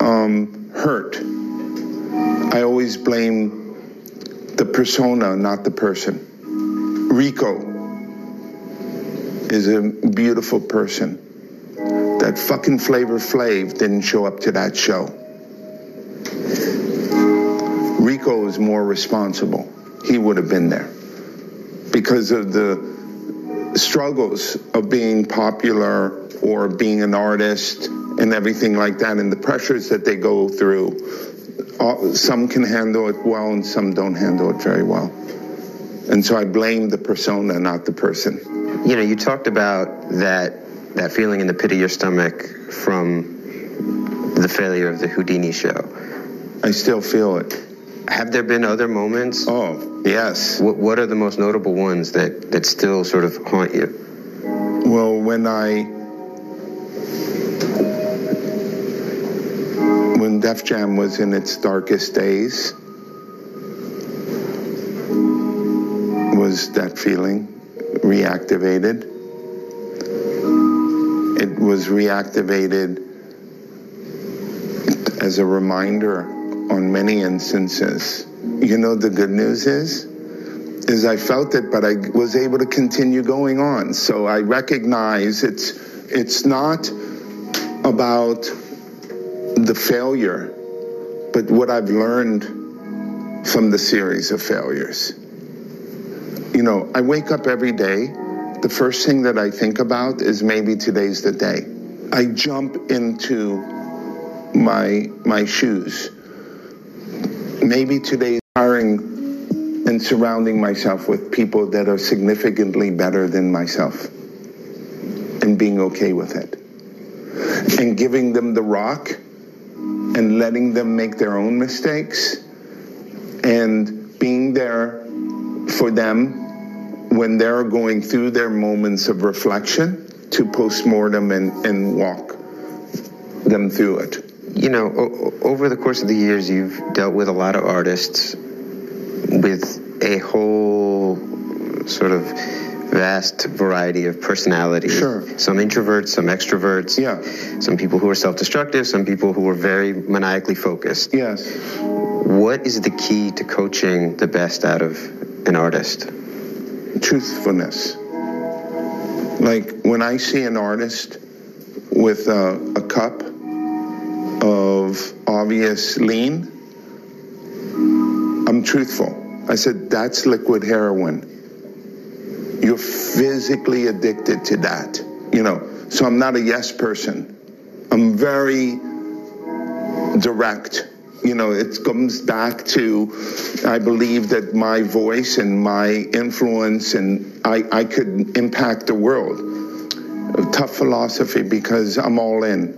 um, hurt, I always blame the persona, not the person. Rico is a beautiful person. That fucking Flavor Flav didn't show up to that show. Rico is more responsible. He would have been there because of the struggles of being popular or being an artist and everything like that and the pressures that they go through. Some can handle it well and some don't handle it very well. And so I blame the persona, not the person. You know, you talked about that that feeling in the pit of your stomach from the failure of the Houdini show. I still feel it. Have there been other moments? Oh, yes. What, what are the most notable ones that, that still sort of haunt you? Well, when I Def Jam was in its darkest days was that feeling reactivated. It was reactivated as a reminder on many instances. You know the good news is is I felt it, but I was able to continue going on. So I recognize it's it's not about the failure, but what I've learned from the series of failures. You know, I wake up every day. The first thing that I think about is maybe today's the day. I jump into my my shoes. Maybe today hiring and surrounding myself with people that are significantly better than myself and being okay with it and giving them the rock and letting them make their own mistakes and being there for them when they're going through their moments of reflection to postmortem and, and walk them through it. You know, o- over the course of the years, you've dealt with a lot of artists with a whole sort of vast variety of personalities. Sure. Some introverts, some extroverts. Yeah. Some people who are self-destructive, some people who are very maniacally focused. Yes. What is the key to coaching the best out of an artist? truthfulness. Like when I see an artist with a, a cup of obvious lean, I'm truthful. I said, that's liquid heroin. You're physically addicted to that, you know. So I'm not a yes person. I'm very direct. You know, it comes back to I believe that my voice and my influence and I, I could impact the world. A tough philosophy because I'm all in.